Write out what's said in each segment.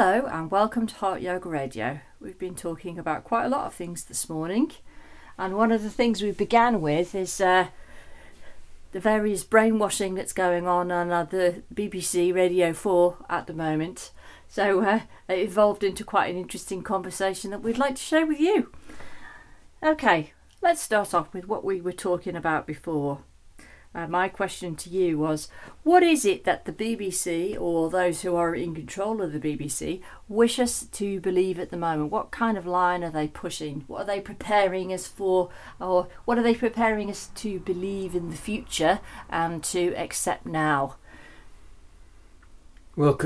Hello and welcome to Heart Yoga Radio. We've been talking about quite a lot of things this morning, and one of the things we began with is uh, the various brainwashing that's going on on uh, the BBC Radio 4 at the moment. So uh, it evolved into quite an interesting conversation that we'd like to share with you. Okay, let's start off with what we were talking about before. Uh, my question to you was what is it that the BBC or those who are in control of the BBC wish us to believe at the moment? What kind of line are they pushing? What are they preparing us for? Or what are they preparing us to believe in the future and to accept now? Well,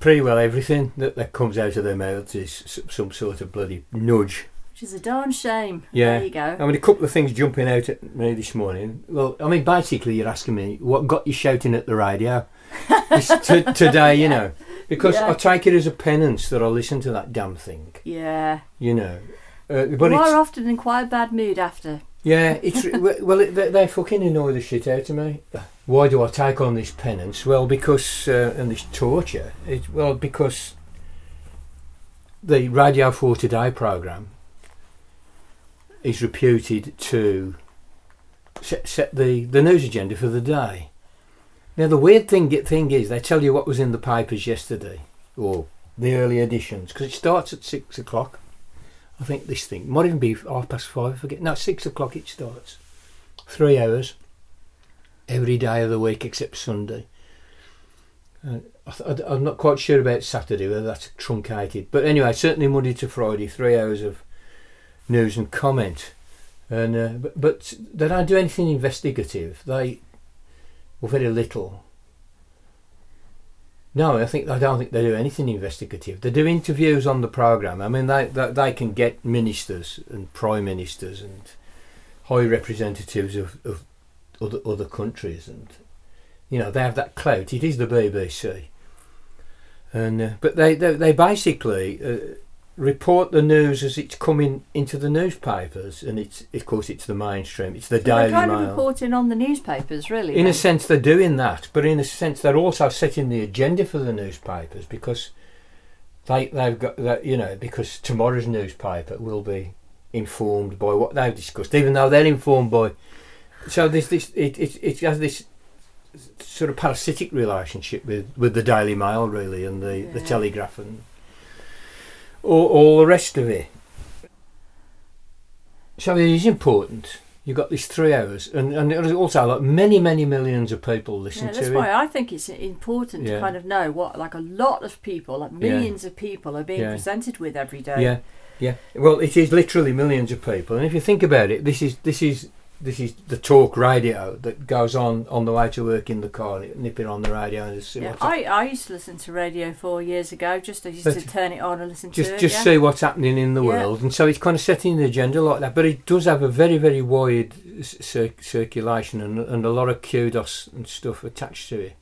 pretty well everything that, that comes out of their mouths is some sort of bloody nudge which is a darn shame. Yeah. There you go. I mean, a couple of things jumping out at me this morning. Well, I mean, basically, you're asking me what got you shouting at the radio t- today, you know, because yeah. I take it as a penance that I listen to that damn thing. Yeah. You know. Uh, but you are often in quite a bad mood after. Yeah, it's well, it, they, they fucking annoy the shit out of me. Why do I take on this penance? Well, because uh, and this torture. It, well, because the Radio 4 Today program is reputed to set, set the, the news agenda for the day. Now, the weird thing, thing is, they tell you what was in the papers yesterday, or the early editions, because it starts at six o'clock. I think this thing might even be half past five. I forget. No, six o'clock it starts. Three hours every day of the week except Sunday. Uh, I am not quite sure about Saturday whether that's truncated, but anyway, certainly Monday to Friday, three hours of news and comment. And uh, but, but they don't do anything investigative. They well very little. No, I think I don't think they do anything investigative. They do interviews on the program. I mean, they, they they, can get ministers and prime ministers and high representatives of, of other other countries, and you know they have that clout. It is the BBC, and uh, but they they, they basically uh, report the news as it's coming into the newspapers, and it's of course it's the mainstream. It's the so Daily they're kind Mail. of reporting on the newspapers, really. In a sense, they're doing that, but in a sense, they're also setting the agenda for the newspapers because they they've got that you know because tomorrow's newspaper will be informed by what they've discussed, even though they're informed by. So this this it it, it has this sort of parasitic relationship with, with the Daily Mail really and the, yeah. the Telegraph and all, all the rest of it. So it is important. You've got these three hours, and, and also like many, many millions of people listen yeah, to it. That's why I think it's important yeah. to kind of know what, like a lot of people, like millions yeah. of people, are being yeah. presented with every day. Yeah, yeah. Well, it is literally millions of people, and if you think about it, this is this is this is the talk radio that goes on on the way to work in the car, nipping on the radio and just yeah, I, I used to listen to Radio 4 years ago, just I used but to turn it on and listen just, to it. Just yeah. see what's happening in the yeah. world. And so it's kind of setting the agenda like that. But it does have a very, very wide cir- circulation and, and a lot of kudos and stuff attached to it.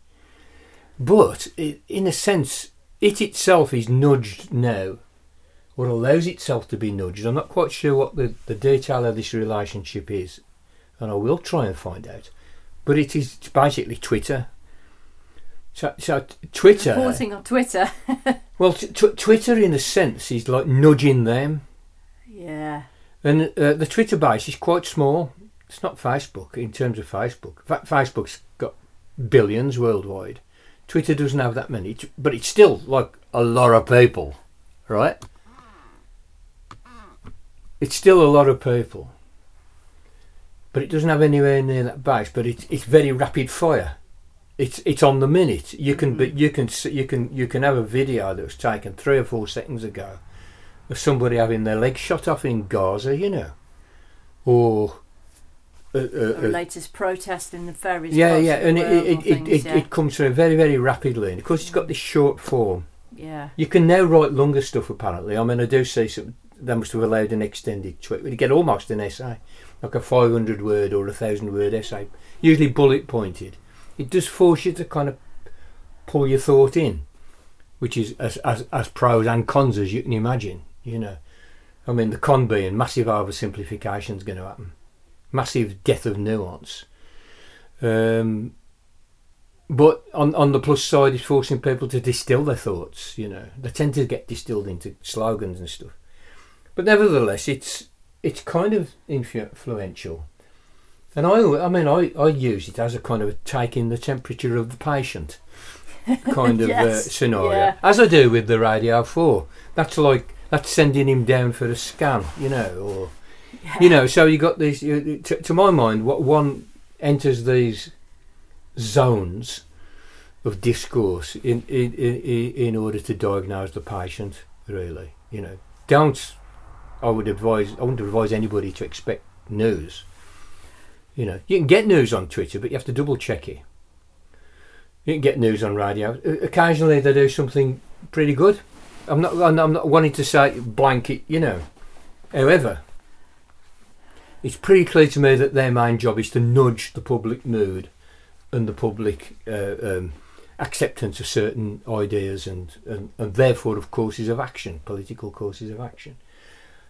But it, in a sense, it itself is nudged now, or allows itself to be nudged. I'm not quite sure what the, the detail of this relationship is and I will try and find out. But it is basically Twitter. So, so Twitter. Reporting on Twitter. well, t- t- Twitter, in a sense, is like nudging them. Yeah. And uh, the Twitter base is quite small. It's not Facebook in terms of Facebook. Facebook's got billions worldwide. Twitter doesn't have that many, but it's still like a lot of people, right? It's still a lot of people but it doesn't have anywhere near that base. But it's it's very rapid fire. It's it's on the minute. You can but mm. you can you can you can have a video that was taken three or four seconds ago of somebody having their leg shot off in Gaza, you know, or. Uh, uh, the latest protest in the various yeah yeah and it it, it, things, it, yeah. it comes through very very rapidly and of course it's got this short form yeah you can now write longer stuff apparently I mean I do see some they must have allowed an extended tweet you get almost an essay like a 500 word or a thousand word essay, usually bullet pointed, it does force you to kind of pull your thought in, which is as, as, as pros and cons as you can imagine, you know. I mean, the con being massive oversimplification is going to happen, massive death of nuance. Um, but on on the plus side, it's forcing people to distill their thoughts. You know, they tend to get distilled into slogans and stuff. But nevertheless, it's it's kind of influential. And I, I mean, I, I use it as a kind of taking the temperature of the patient kind of uh, Yes, uh, scenario, yeah. as I do with the Radio Four. That's like that's sending him down for a scan, you know, or you know. So you got these. You, to, to my mind, what one enters these zones of discourse in in, in in order to diagnose the patient. Really, you know, don't. I would advise. I wouldn't advise anybody to expect news. You know, you can get news on Twitter, but you have to double check it. You can get news on radio. Occasionally, they do something pretty good. I'm not. I'm not- wanting to say blanket. You know, however, it's pretty clear to me that their main job is to nudge the public mood and the public uh, um, acceptance of certain ideas and, and, and therefore of courses of action, political courses of action.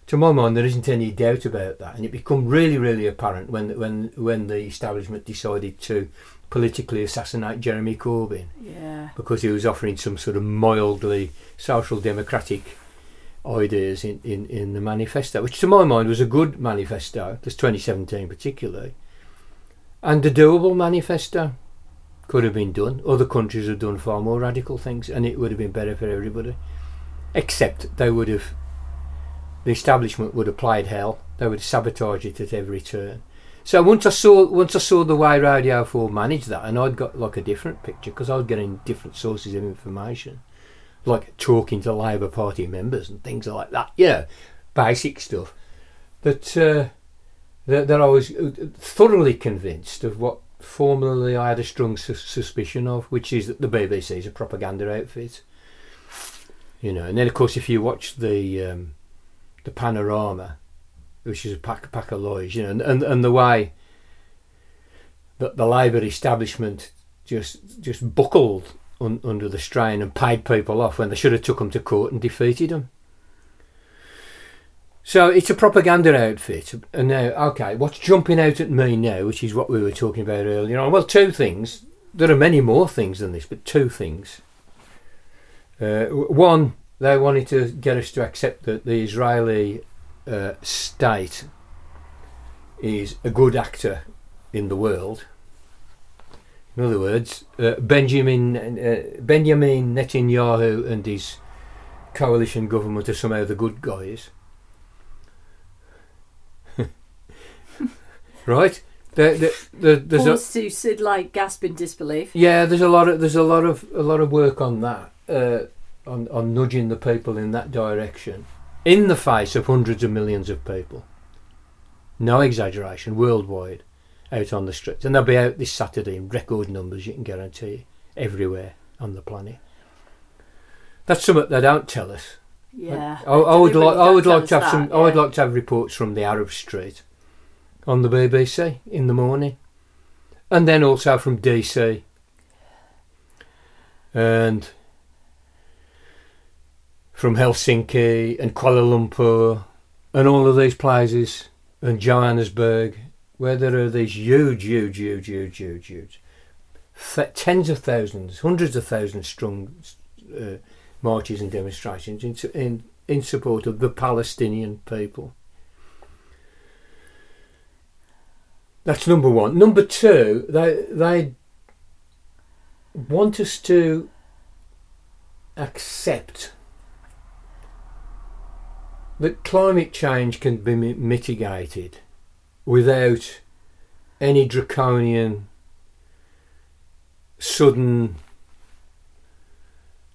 To my mind, there isn't any doubt about that, and it became really, really apparent when when when the establishment decided to politically assassinate Jeremy Corbyn Yeah. because he was offering some sort of mildly social democratic ideas in, in, in the manifesto, which to my mind was a good manifesto, this 2017 particularly, and a doable manifesto. Could have been done. Other countries have done far more radical things, and it would have been better for everybody. Except they would have, the establishment would played hell. They would sabotage it at every turn. So once I saw once I saw the way Radio 4 managed that, and I'd got like a different picture because I was getting different sources of information, like talking to Labour Party members and things like that. You know, basic stuff. That uh, that, that I was uh, thoroughly convinced of what formerly I had a strong sus- suspicion of, which is that the BBC is a propaganda outfit. You know, and then of course if you watch the um, the Panorama which is a pack, pack of lies, you know, and, and, and the way that the Labour establishment just just buckled un, under the strain and paid people off when they should have took them to court and defeated them. So it's a propaganda outfit, and now okay, what's jumping out at me now, which is what we were talking about earlier on. Well, two things. There are many more things than this, but two things. Uh, one, they wanted to get us to accept that the Israeli uh, state is a good actor in the world. In other words, uh, Benjamin uh, Benjamin Netanyahu and his coalition government are somehow the good guys. right? There, there, there, there's a, to Sid like gasp in disbelief. yeah, there's a lot of there's a lot of a lot of work on that, uh, on on nudging the people in that direction, in the face of hundreds of millions of people. No exaggeration, worldwide, out on the streets, and they'll be out this Saturday in record numbers. You can guarantee everywhere on the planet. That's something they don't tell us. Yeah. I, I would like I would like to have us some that, I would like to have reports from the Arab Street on the BBC in the morning, and then also from DC and from Helsinki and Kuala Lumpur and all of these places and Johannesburg where there are these huge, huge, huge, huge, huge, huge, tens of thousands, hundreds of thousands strong uh, marches and demonstrations in, in in support of the Palestinian people. That's number one. Number two, they they want us to accept that climate change can be mitigated without any draconian, sudden,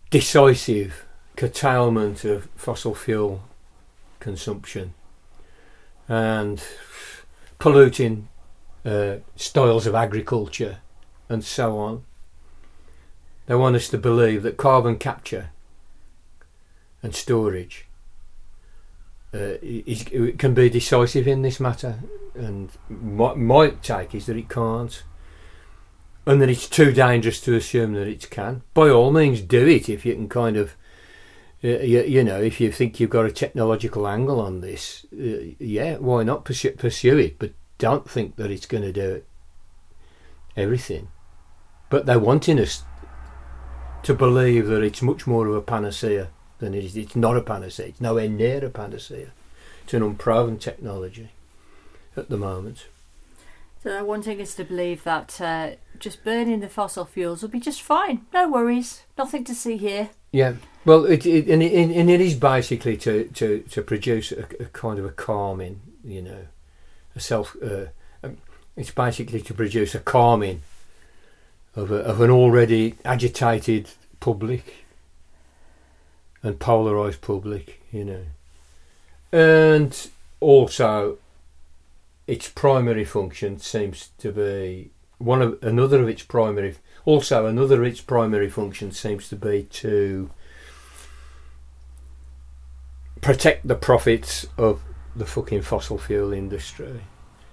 decisive curtailment of fossil fuel consumption and polluting uh, styles of agriculture and so on. They want us to believe that carbon capture and storage uh, is, it can be decisive in this matter, and my, my take is that it can't, and that it's too dangerous to assume that it can. By all means, do it if you can kind of, uh, you, you know, if you think you've got a technological angle on this, uh, yeah, why not pursue, pursue it? But don't think that it's going to do everything. but they're wanting us to believe that it's much more of a panacea than it is. It's not a panacea. It's nowhere near a panacea. It's an unproven technology at the moment. So they're wanting us to believe that uh, just burning the fossil fuels will be just fine. No worries. Nothing to see here. Yeah. Well, it, it and, it, and it is basically to, to, to produce a, a kind of a calming, you know, a self. Uh, um, it's basically to produce a calming of, a, of an already agitated public and polarized public, you know, and also its primary function seems to be one of another of its primary also another of its primary function seems to be to protect the profits of the fucking fossil fuel industry.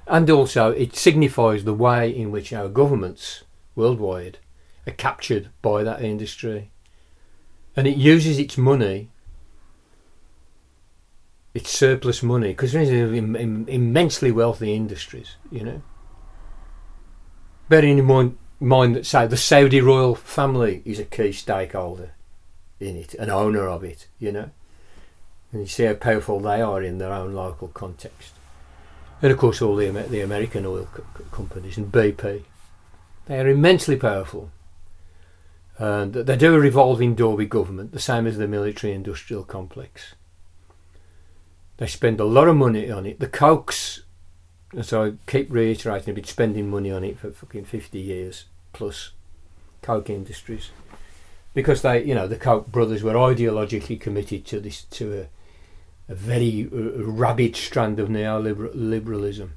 And also it signifies the way in which our governments worldwide are captured by that industry and it uses its money it's surplus money because there's Im- immensely wealthy industries, you know. Bearing in mind, mind that, say, the Saudi royal family is a key stakeholder in it, an owner of it, you know. And you see how powerful they are in their own local context. And of course, all the, the American oil co- companies and BP, they are immensely powerful. And they do a revolving door with government, the same as the military industrial complex. They spend a lot of money on it. The Kochs, and so I keep reiterating, they've been spending money on it for fucking 50 years plus. Koch Industries. Because they, you know, the Koch brothers were ideologically committed to this, to a, a very uh, rabid strand of neoliberalism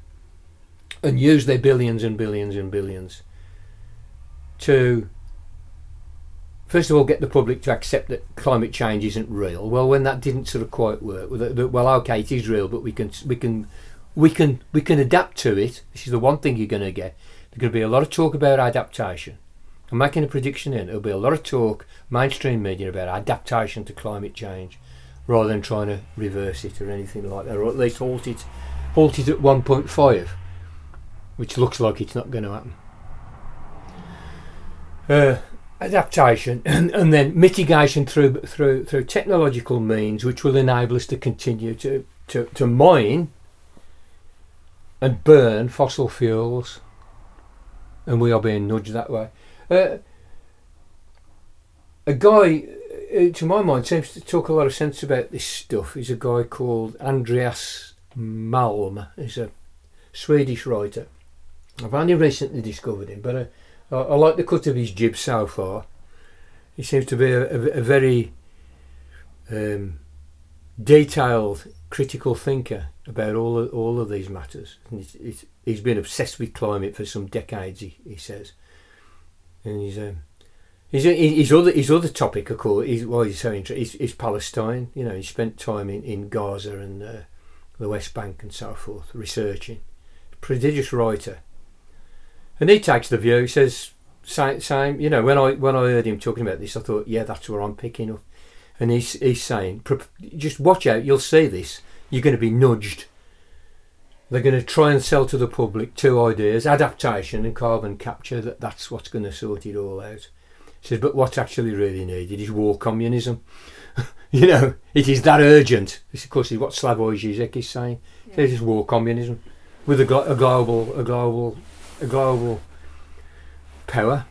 and used their billions and billions and billions to first of all, get the public to accept that climate change isn't real. Well, when that didn't sort of quite work, well, okay, it is real, but we can we can we can we can adapt to it. This is the one thing you're going to get. There's going to be a lot of talk about adaptation. I'm making a prediction here. There'll be a lot of talk, mainstream media, about adaptation to climate change, rather than trying to reverse it or anything like that, or at least halt it, halt it at 1.5, which looks like it's not going to happen. Uh, adaptation and, and then mitigation through through through technological means which will enable us to continue to, to, to mine and burn fossil fuels and we are being nudged that way. Uh, a guy, uh, to my mind, seems to talk a lot of sense about this stuff. He's a guy called Andreas Malm. He's a Swedish writer. I've only recently discovered him, but uh, I, I, like the cut of his jib so far. He seems to be a, a, a very um, detailed, critical thinker about all of, all of these matters. And he's, he's, been obsessed with climate for some decades. He, he says, and he's um, his, his other his other topic, of course, is why he's so interested is, is, Palestine. You know, he spent time in, in Gaza and uh, the West Bank and so forth, researching. Prodigious writer, and he takes the view. He says, same, same. You know, when I when I heard him talking about this, I thought, yeah, that's where I'm picking up. And he's he's saying, just watch out. You'll see this. You're going to be nudged. They're going to try and sell to the public two ideas: adaptation and carbon capture. That that's what's going to sort it all out. He says, but what's actually really needed is war communism. you know, it is that urgent. This, of course, is what Slavoj Žižek is saying. Yeah. It is war communism with a, a global a global a global power,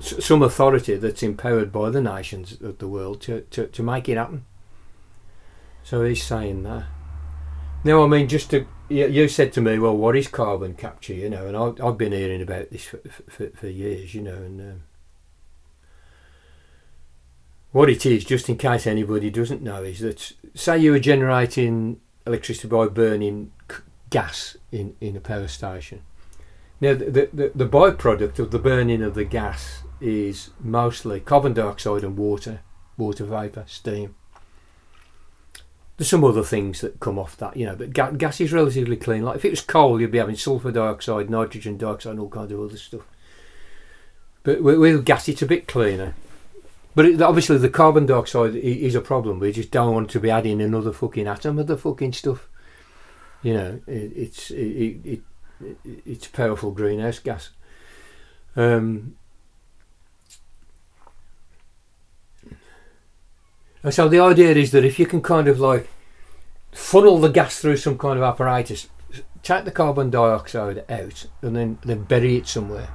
some authority that's empowered by the nations of the world to, to, to make it happen. So he's saying that. Now, I mean, just to you said to me, well, what is carbon capture? You know, and I, have been hearing about this for, for, for years. You know, and um, what it is, just in case anybody doesn't know, is that say you were generating electricity by burning gas in in a power station, now, the, the, the byproduct of the burning of the gas is mostly carbon dioxide and water, water vapour, steam. There's some other things that come off that, you know, but ga- gas is relatively clean. Like if it was coal, you'd be having sulfur dioxide, nitrogen dioxide, and all kinds of other stuff. But with, with gas, it's a bit cleaner. But it, obviously, the carbon dioxide is a problem. We just don't want to be adding another fucking atom of the fucking stuff. You know, it, it's it, it it's a powerful greenhouse gas. Um, and so the idea is that if you can kind of like funnel the gas through some kind of apparatus, take the carbon dioxide out, and then then bury it somewhere.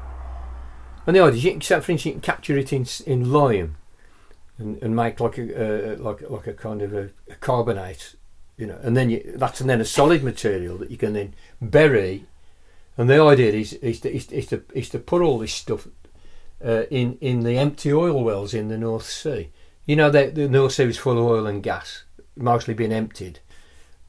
And the idea is, you can, for instance, you can capture it in in lime, and, and make like a uh, like like a kind of a, a carbonate, you know, and then you, that's and then a solid material that you can then bury. And the idea is is to, is, is to, is to put all this stuff uh, in in the empty oil wells in the North Sea. You know, the, the North Sea is full of oil and gas, mostly being emptied.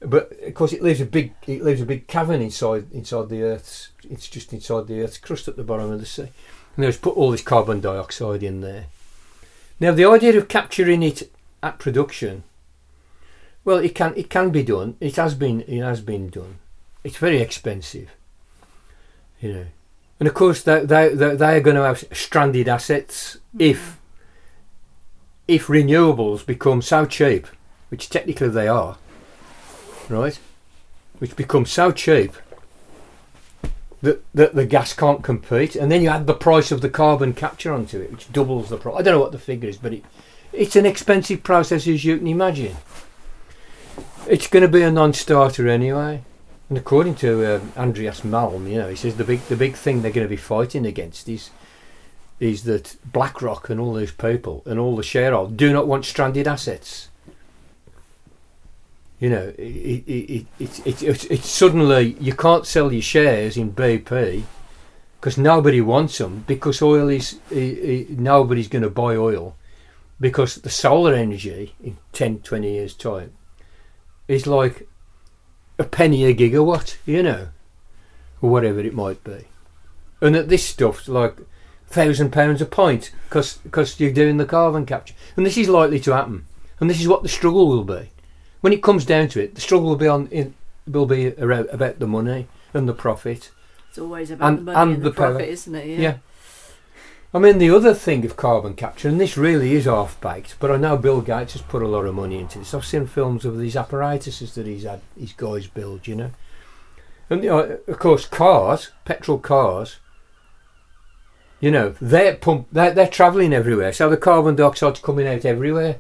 But of course, it leaves a big it leaves a big cavern inside inside the Earth's. It's just inside the Earth's crust at the bottom of the sea. And they just put all this carbon dioxide in there. Now, the idea of capturing it at production, well, it can it can be done. It has been it has been done. It's very expensive, you know. And of course, they they they, they are going to have stranded assets mm. if if renewables become so cheap, which technically they are, right? Which become so cheap that, that the gas can't compete, and then you add the price of the carbon capture onto it, which doubles the price. I don't know what the figure is, but it, it's an expensive process as you can imagine. It's going to be a non-starter anyway. And according to um, Andreas Malm, you know, he says the big the big thing they're going to be fighting against is is that BlackRock and all those people and all the shareholders do not want stranded assets. You know, it, it, it, it, it, it, suddenly you can't sell your shares in BP because nobody wants them because oil is nobody's going to buy oil because the solar energy in 10 20 years time is like a penny a gigawatt you know or whatever it might be and that this stuff's like thousand pounds a pint because you're doing the carbon capture and this is likely to happen and this is what the struggle will be when it comes down to it, the struggle will be on in, will be around, about the money and the profit. It's always about and, the money and, and the, the profit, isn't it? Yeah. yeah. I mean, the other thing of carbon capture, and this really is half baked, but I know Bill Gates has put a lot of money into this. I've seen films of these apparatuses that he's had, his guys build, you know. And you know, of course, cars, petrol cars, you know, they're pump, they're, they're travelling everywhere, so the carbon dioxide's coming out everywhere.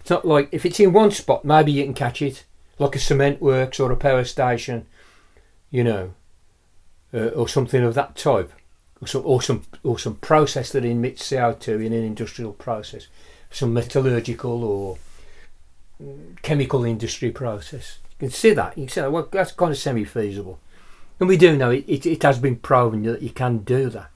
It's not like if it's in one spot, maybe you can catch it, like a cement works or a power station, you know, uh, or something of that type, or some or some or some process that emits CO two in an industrial process, some metallurgical or chemical industry process. You can see that. You can say, well, that's kind of semi feasible, and we do know it, it, it has been proven that you can do that.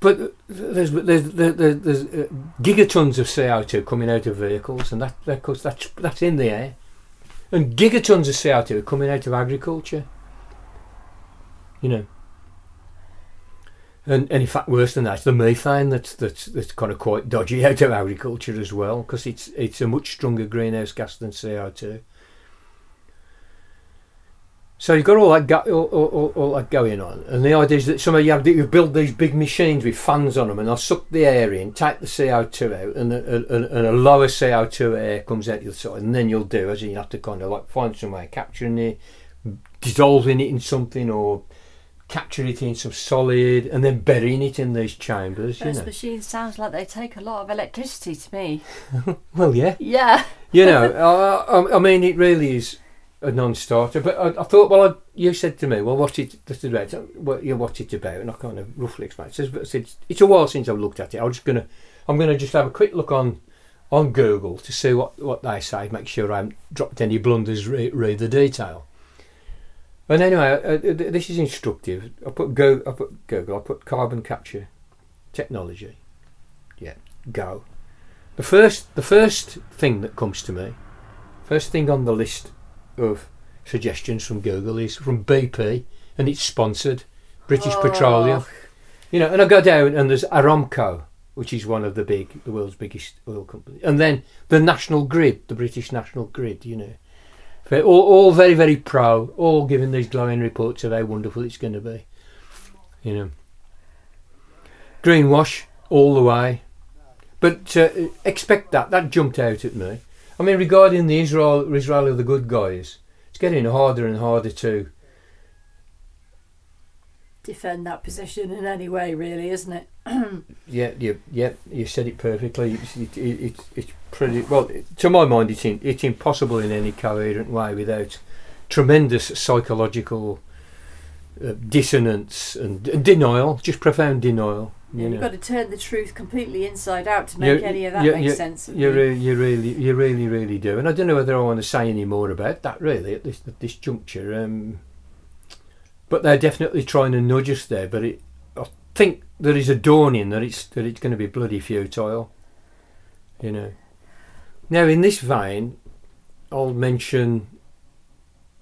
But there's there's there's, there's uh, gigatons of CO2 coming out of vehicles, and that that course that's that's in the air, and gigatons of CO2 coming out of agriculture. You know. And, and in fact, worse than that, the methane that's that's that's kind of quite dodgy out of agriculture as well, because it's it's a much stronger greenhouse gas than CO two. So you've got all that, all, all, all, that going on, and the idea is that some of you have you build these big machines with fans on them, and they'll suck the air in, take the CO two out, and a, and, and a lower CO two air comes out the side, and then you'll do as you have to kind of like find some way of capturing it, dissolving it in something, or capture it in some solid, and then burying it in these chambers. Those you know. machines sounds like they take a lot of electricity to me. well, yeah, yeah. you know, I, I mean, it really is a non-starter. But I, I thought, well, I, you said to me, well, what's it about? What you what's it about? And I kind of roughly explained. It says, it's, it's a while since I've looked at it. I'm just gonna, I'm gonna just have a quick look on, on Google to see what what they say. Make sure I haven't dropped any blunders. Read, read the detail. And anyway, uh, uh this is instructive. I put go, I put Google. I put carbon capture technology. Yeah, go. The first, the first thing that comes to me, first thing on the list of suggestions from Google is from BP, and it's sponsored British oh. Petroleum. You know, and I go down and there's Aramco, which is one of the big, the world's biggest oil companies, and then the National Grid, the British National Grid. You know, all, all very very pro, all giving these glowing reports of how wonderful it's going to be. You know, greenwash all the way, but uh, expect that. That jumped out at me. I mean, regarding the Israel, Israel of the good guys, it's getting harder and harder to defend that position in any way, really, isn't it? Yeah, you, yeah, you said it perfectly. It's, it, it, it's it's pretty well. To my mind, it's in, it's impossible in any coherent way without tremendous psychological uh, dissonance and, and denial, just profound denial. You you've know, got to turn the truth completely inside out to make You- any of that you- make you- sense. you, re- you really, you really, really do. And I don't know whether I want to say any more about that really at this at this juncture. Um, but they're definitely trying to nudge us there. But it, I think there is a dawning that it's that it's going to be bloody futile. You know. Now, in this vein, I'll mention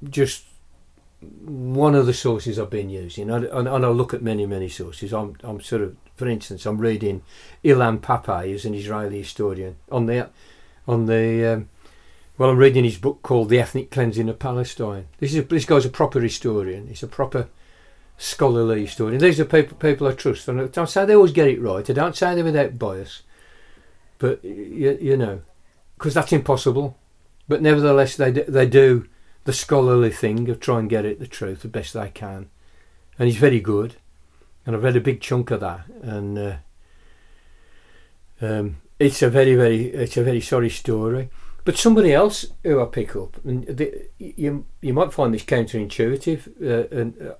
just one of the sources I've been using, and, and, and I'll look at many, many sources. I'm, I'm sort of, for instance, I'm reading Ilan Pappé, who's an Israeli historian, on the, on the, um, well, I'm reading his book called The Ethnic Cleansing of Palestine. This is a, this guy's a proper historian. He's a proper scholarly historian. These are people people I trust. I don't say they always get it right. I don't say they're without bias, but you, you know, because that's impossible. But nevertheless, they do, they do the scholarly thing of try and get at the truth the best they can, and he's very good. And I've read a big chunk of that, and uh, um, it's a very very it's a very sorry story. But somebody else who I pick up, and the, you you might find this counterintuitive, uh, and uh,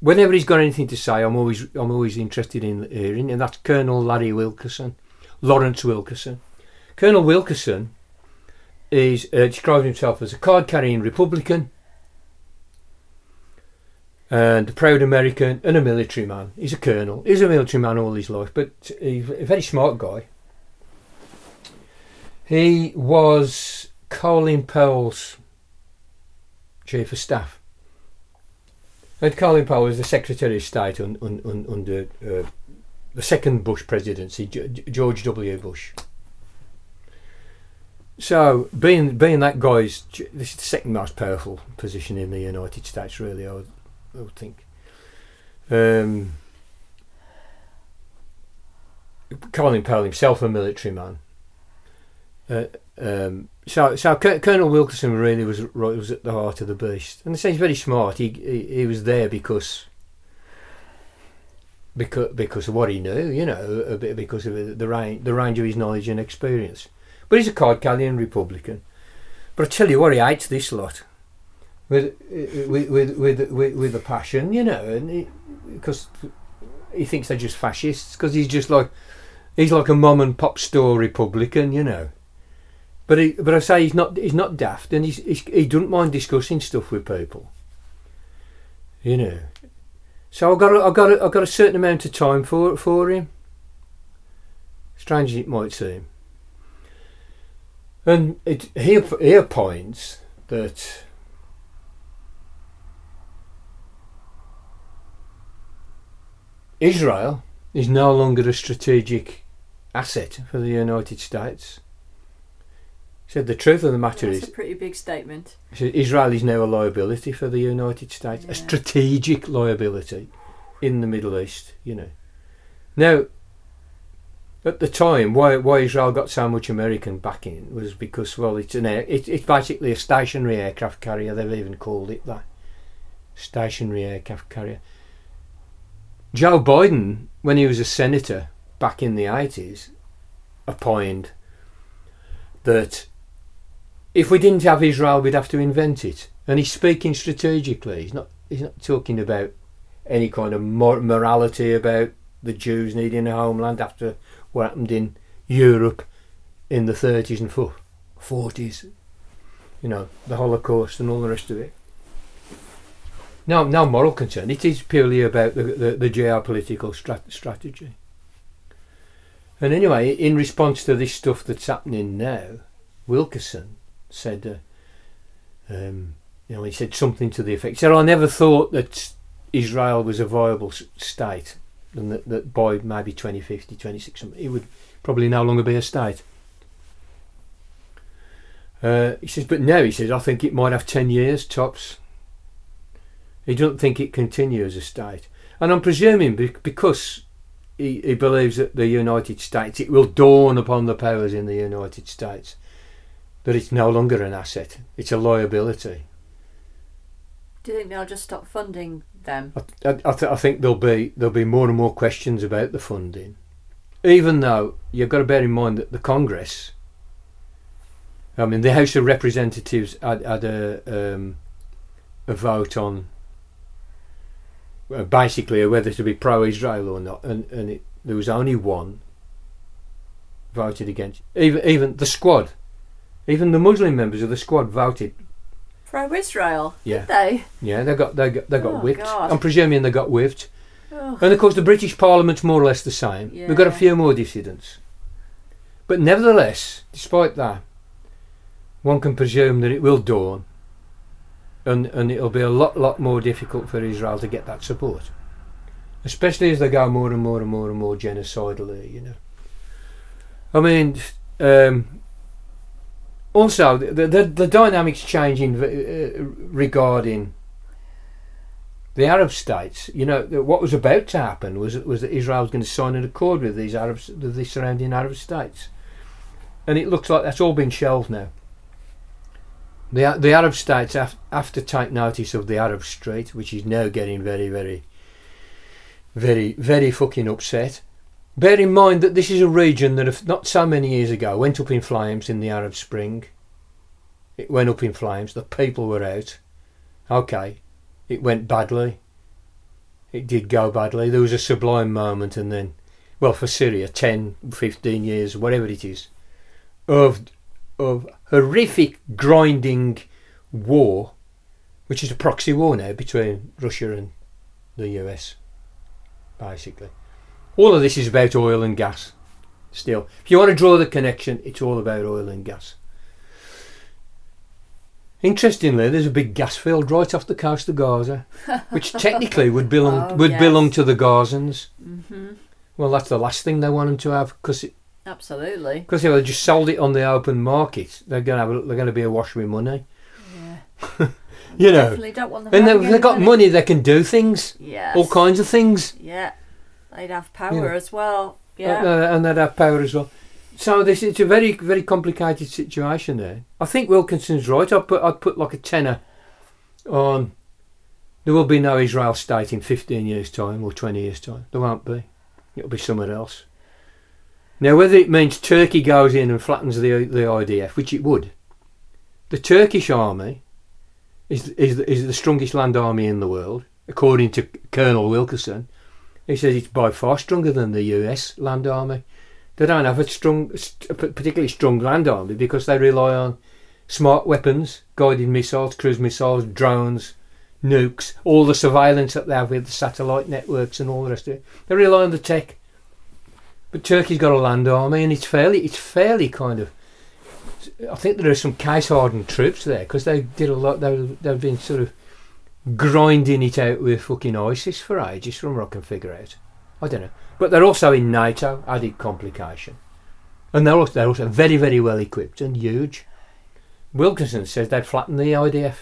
whenever he's got anything to say, I'm always I'm always interested in hearing, and that's Colonel Larry Wilkerson, Lawrence Wilkerson. Colonel Wilkerson is uh, himself as a card-carrying Republican and a proud American and a military man. He's a colonel. He's a military man all his life, but he's a very smart guy. He was Colin Powell's chief of staff. And Colin Powell was the Secretary of State un, un, un, under uh, the second Bush presidency, G- George W. Bush. So, being being that guy's, this is the second most powerful position in the United States, really, I would, I would think. Um, Colin Powell himself, a military man. Uh, um, so, so Col- Colonel Wilkerson really was was at the heart of the beast, and they say he's very smart. He, he he was there because because because of what he knew, you know, because of the range the range of his knowledge and experience. But he's a card carrying Republican. But I tell you what, he hates this lot with with with with with, a passion, you know, and because he, he thinks they're just fascists because he's just like he's like a mom and pop store Republican, you know. But he, but I say he's not he's not daft, and he's, he's he doesn't mind discussing stuff with people. You know, so I got a, I got a, I got a certain amount of time for for him. Strange as it might seem. And it he he points that Israel is no longer a strategic asset for the United States. He said the truth of the matter is That's is a pretty big statement. he said Israel is now a liability for the United States, Yeah. a strategic liability in the Middle East, you know. Now, at the time, why why Israel got so much American backing was because, well, it's an air, it, it's basically a stationary aircraft carrier. They've even called it that, stationary aircraft carrier. Joe Biden, when he was a senator back in the eighties, opined that if we didn't have Israel, we'd have to invent it. And he's speaking strategically. He's not. He's not talking about any kind of mor- morality about the Jews needing a homeland after what happened in Europe in the 30s and 40s. You know, the Holocaust and all the rest of it. No, no moral concern. It is purely about the, the, the geopolitical strat- strategy. And anyway, in response to this stuff that's happening now, Wilkerson said, uh, um, you know, he said something to the effect. He said, "I never thought that Israel was a viable state, and that, that by maybe 2050, 26, it would probably no longer be a state." Uh, he says, but now he says, I think it might have 10 years tops. He doesn't think it continues as a state. And I'm presuming because he, he believes that the United States, it will dawn upon the powers in the United States that it's no longer an asset, it's a liability. Do you think they'll just stop funding them? I, I, th- I think there'll be there'll be more and more questions about the funding, even though you've got to bear in mind that the Congress. I mean, the House of Representatives had, had a um, a vote on uh, basically whether to be pro-Israel or not, and and it, there was only one voted against. Even even the squad, even the Muslim members of the squad voted. Pro Israel? Yeah. Did they? Yeah, they got they got they got Oh, whipped. God. I'm presuming they got whipped. Oh, And of course, the British Parliament's more or less the same. We've got a few more dissidents. But nevertheless, despite that, one can presume that it will dawn and, and it'll be a lot, lot more difficult for Israel to get that support. Especially as they go more and more and more and more genocidally, you know. I mean, um, also, the, the, the dynamics changing uh, regarding the Arab states, you know, what was about to happen was was that Israel was going to sign an accord with these Arab, with the surrounding Arab states, and it looks like that's all been shelved now. The the Arab states have, have to take notice of the Arab Street, which is now getting very, very, very, very fucking upset. Bear in mind that this is a region that, not so many years ago, went up in flames in the Arab Spring. It went up in flames. The people were out. Okay, it went badly. It did go badly. There was a sublime moment, and then, well, for Syria, 10, 15 years, whatever it is, of of horrific grinding war, which is a proxy war now between Russia and the US, basically. All of this is about oil and gas. Still, if you want to draw the connection, it's all about oil and gas. Interestingly, there's a big gas field right off the coast of Gaza, which technically would belong Oh, would yes. belong to the Gazans. hmm Well, that's the last thing they want them to have because Absolutely. because if they just sold it on the open market, they're gonna have a, they're gonna be awash with money. Yeah. You know, don't want them and they've, they've got money, they can do things, Yes. all kinds of things, Yeah. They'd have power You know. as well. Yeah. uh, and they'd have power as well. So this it's a very very complicated situation there. I think Wilkinson's right. I'd put I'd put like a tenner on. There will be no Israel state in 15 years' time or 20 years' time. There won't be. It'll be somewhere else. Now, whether it means Turkey goes in and flattens the the IDF, which it would, the Turkish army is is the, is the strongest land army in the world, according to Colonel Wilkerson. He says it's by far stronger than the US land army. They don't have a strong, st- particularly strong land army because they rely on smart weapons, guided missiles, cruise missiles, drones, nukes, all the surveillance that they have with the satellite networks and all the rest of it. They rely on the tech. But Turkey's got a land army, and it's fairly, it's fairly kind of. I think there are some case hardened troops there because they did a lot. They, they've been sort of grinding it out with fucking ISIS for ages, from what I can figure out. I don't know, but they're also in NATO, added complication, and they're also, they're also very, very well equipped and huge. Wilkinson says they'd flatten the IDF,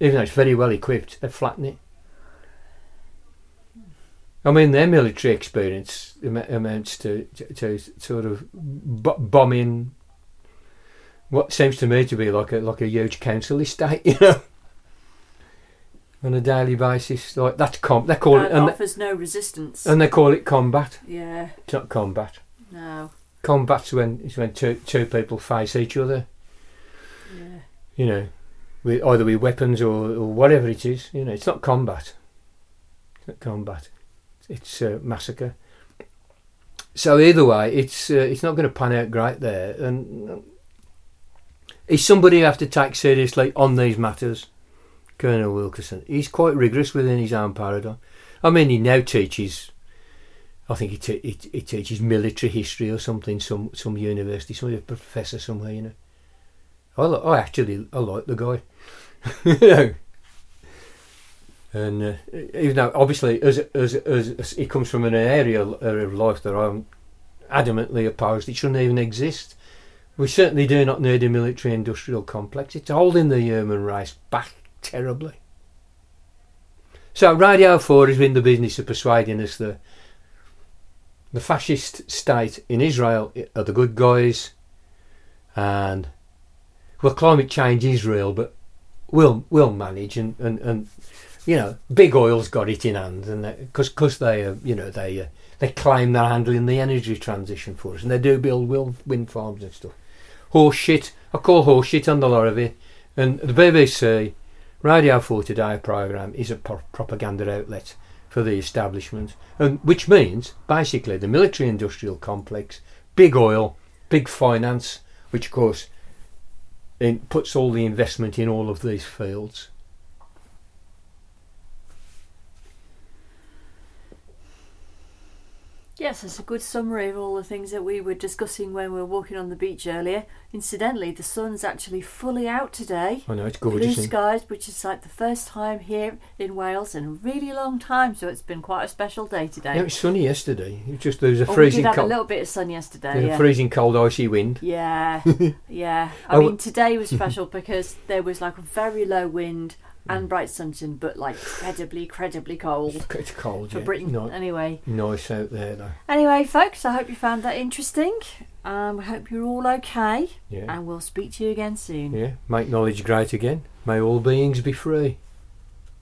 even though it's very well equipped. They'd flatten it. I mean, their military experience amounts to, to, to sort of bombing what seems to me to be like a like a huge council estate, you know, on a daily basis. Like that's com. They call it and offers no resistance. and they call it combat. yeah. It's not combat. No. Combat's when it's when two two people face each other. Yeah. You know, with either with weapons or, or whatever it is. You know, it's not combat. It's not combat. It's uh, massacre. So either way, it's uh, it's not going to pan out great there, and uh, he's somebody you have to take seriously on these matters. Colonel Wilkerson. He's quite rigorous within his own paradigm. I mean, he now teaches. I think he, te- he, he teaches military history or something, some some university, some professor somewhere. You know, I, I actually I like the guy. you know. And uh, even though obviously, as, as as as he comes from an area of life that I'm adamantly opposed, it shouldn't even exist. We certainly do not need a military-industrial complex. It's holding the human race back terribly. So Radio 4 is in the business of persuading us that the fascist state in Israel are the good guys and well climate change is real but we'll we'll manage and and, and you know big oil's got it in hand and because because they uh, you know they uh, they claim they're handling the energy transition for us and they do build wind wind farms and stuff. Horse shit. I call horse shit on the lot of it. And the BBC Radio 4 Today programme is a pro- propaganda outlet for the establishment, and which means basically the military industrial complex, big oil, big finance, which of course puts all the investment in all of these fields. Yes, that's a good summary of all the things that we were discussing when we were walking on the beach earlier. Incidentally, the sun's actually fully out today. I know it's Blue gorgeous. isn't skies, which is like the first time here in Wales in a really long time, so it's been quite a special day today. Yeah, it was sunny yesterday. It was just there was a Oh, we freezing have a little bit of sun yesterday. was a freezing cold, icy wind. Yeah, yeah. I Oh, mean, today was special because there was like a very low wind. And bright sunshine, but like incredibly, incredibly cold It's cold, for yeah. Britain. Ni- Anyway, nice out there though. anyway, folks, I hope you found that interesting. Um, we hope you're all okay, Yeah. and we'll speak to you again soon. Yeah, make knowledge great again. May all beings be free.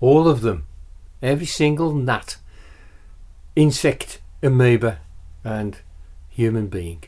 All of them. Every single gnat, insect, amoeba, and human being.